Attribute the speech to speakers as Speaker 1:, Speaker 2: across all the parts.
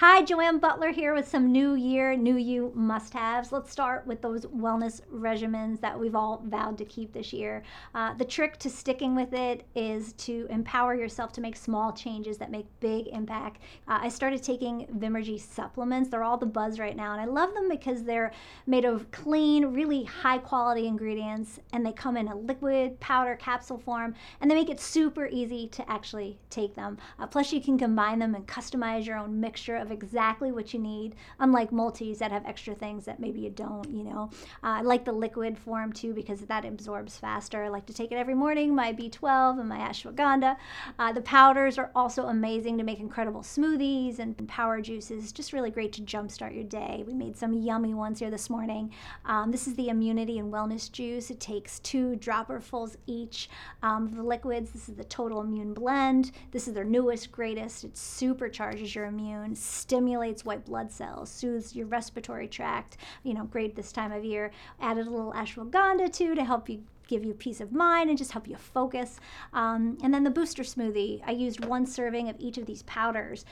Speaker 1: Hi, Joanne Butler here with some new year, new you must haves. Let's start with those wellness regimens that we've all vowed to keep this year. Uh, the trick to sticking with it is to empower yourself to make small changes that make big impact. Uh, I started taking Vimergy supplements. They're all the buzz right now, and I love them because they're made of clean, really high quality ingredients, and they come in a liquid, powder, capsule form, and they make it super easy to actually take them. Uh, plus, you can combine them and customize your own mixture of exactly what you need, unlike multis that have extra things that maybe you don't, you know. Uh, I like the liquid form too because that absorbs faster. I like to take it every morning, my B12 and my ashwagandha. Uh, the powders are also amazing to make incredible smoothies and power juices. Just really great to jumpstart your day. We made some yummy ones here this morning. Um, this is the immunity and wellness juice. It takes two dropperfuls each um, of the liquids. This is the total immune blend. This is their newest, greatest. It supercharges your immune stimulates white blood cells, soothes your respiratory tract. You know, great this time of year. Added a little ashwagandha too to help you give you peace of mind and just help you focus. Um, and then the booster smoothie, I used one serving of each of these powders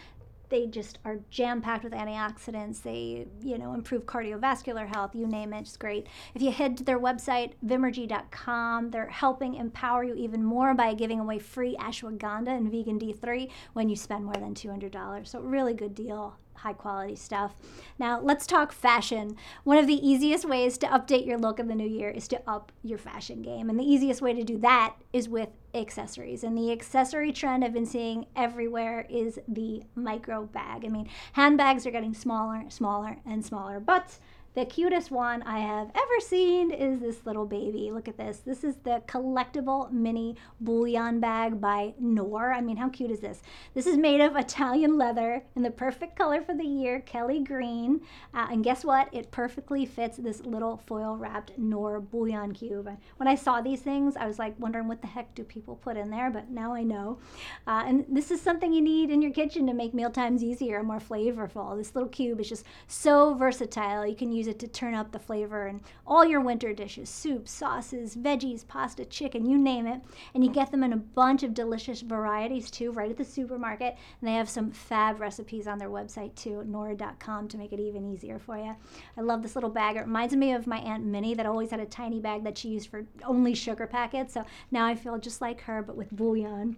Speaker 1: they just are jam packed with antioxidants. They, you know, improve cardiovascular health, you name it, it's great. If you head to their website, vimergy.com, they're helping empower you even more by giving away free ashwagandha and vegan D3 when you spend more than $200. So, really good deal high quality stuff. Now, let's talk fashion. One of the easiest ways to update your look in the new year is to up your fashion game. And the easiest way to do that is with accessories. And the accessory trend I've been seeing everywhere is the micro bag. I mean, handbags are getting smaller, smaller, and smaller, but the cutest one I have ever seen is this little baby. Look at this. This is the collectible mini bouillon bag by Knorr. I mean, how cute is this? This is made of Italian leather in the perfect color for the year, Kelly green. Uh, and guess what? It perfectly fits this little foil wrapped Knorr bouillon cube. When I saw these things, I was like wondering what the heck do people put in there, but now I know. Uh, and this is something you need in your kitchen to make meal times easier and more flavorful. This little cube is just so versatile. You can use use it to turn up the flavor in all your winter dishes soups, sauces, veggies, pasta, chicken, you name it. And you get them in a bunch of delicious varieties too, right at the supermarket. And they have some fab recipes on their website too, knorr.com to make it even easier for you. I love this little bag. It reminds me of my Aunt Minnie that always had a tiny bag that she used for only sugar packets. So now I feel just like her, but with bouillon.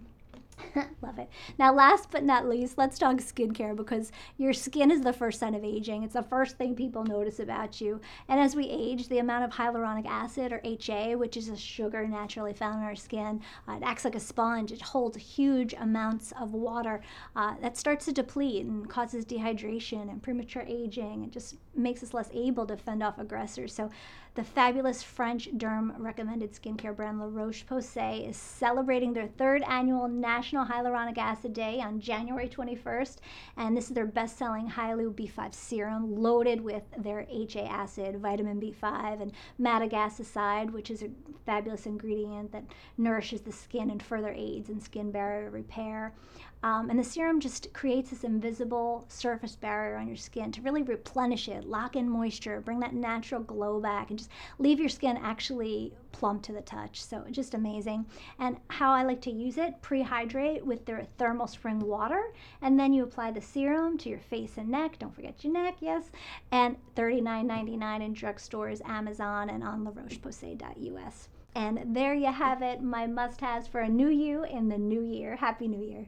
Speaker 1: Love it. Now, last but not least, let's talk skincare because your skin is the first sign of aging. It's the first thing people notice about you. And as we age, the amount of hyaluronic acid or HA, which is a sugar naturally found in our skin, uh, it acts like a sponge. It holds huge amounts of water uh, that starts to deplete and causes dehydration and premature aging. It just makes us less able to fend off aggressors. So, the fabulous French derm recommended skincare brand La Roche Posay is celebrating their third annual National Hyaluronic Acid Day on January 21st. And this is their best selling Hyalu B5 serum loaded with their HA acid, vitamin B5, and madecassoside, which is a fabulous ingredient that nourishes the skin and further aids in skin barrier repair. Um, and the serum just creates this invisible surface barrier on your skin to really replenish it, lock in moisture, bring that natural glow back, and just leave your skin actually plump to the touch. So just amazing. And how I like to use it, pre-hydrate with their thermal spring water, and then you apply the serum to your face and neck. Don't forget your neck, yes. And $39.99 in drugstores, Amazon, and on larocheposay.us. And there you have it, my must-haves for a new you in the new year. Happy New Year.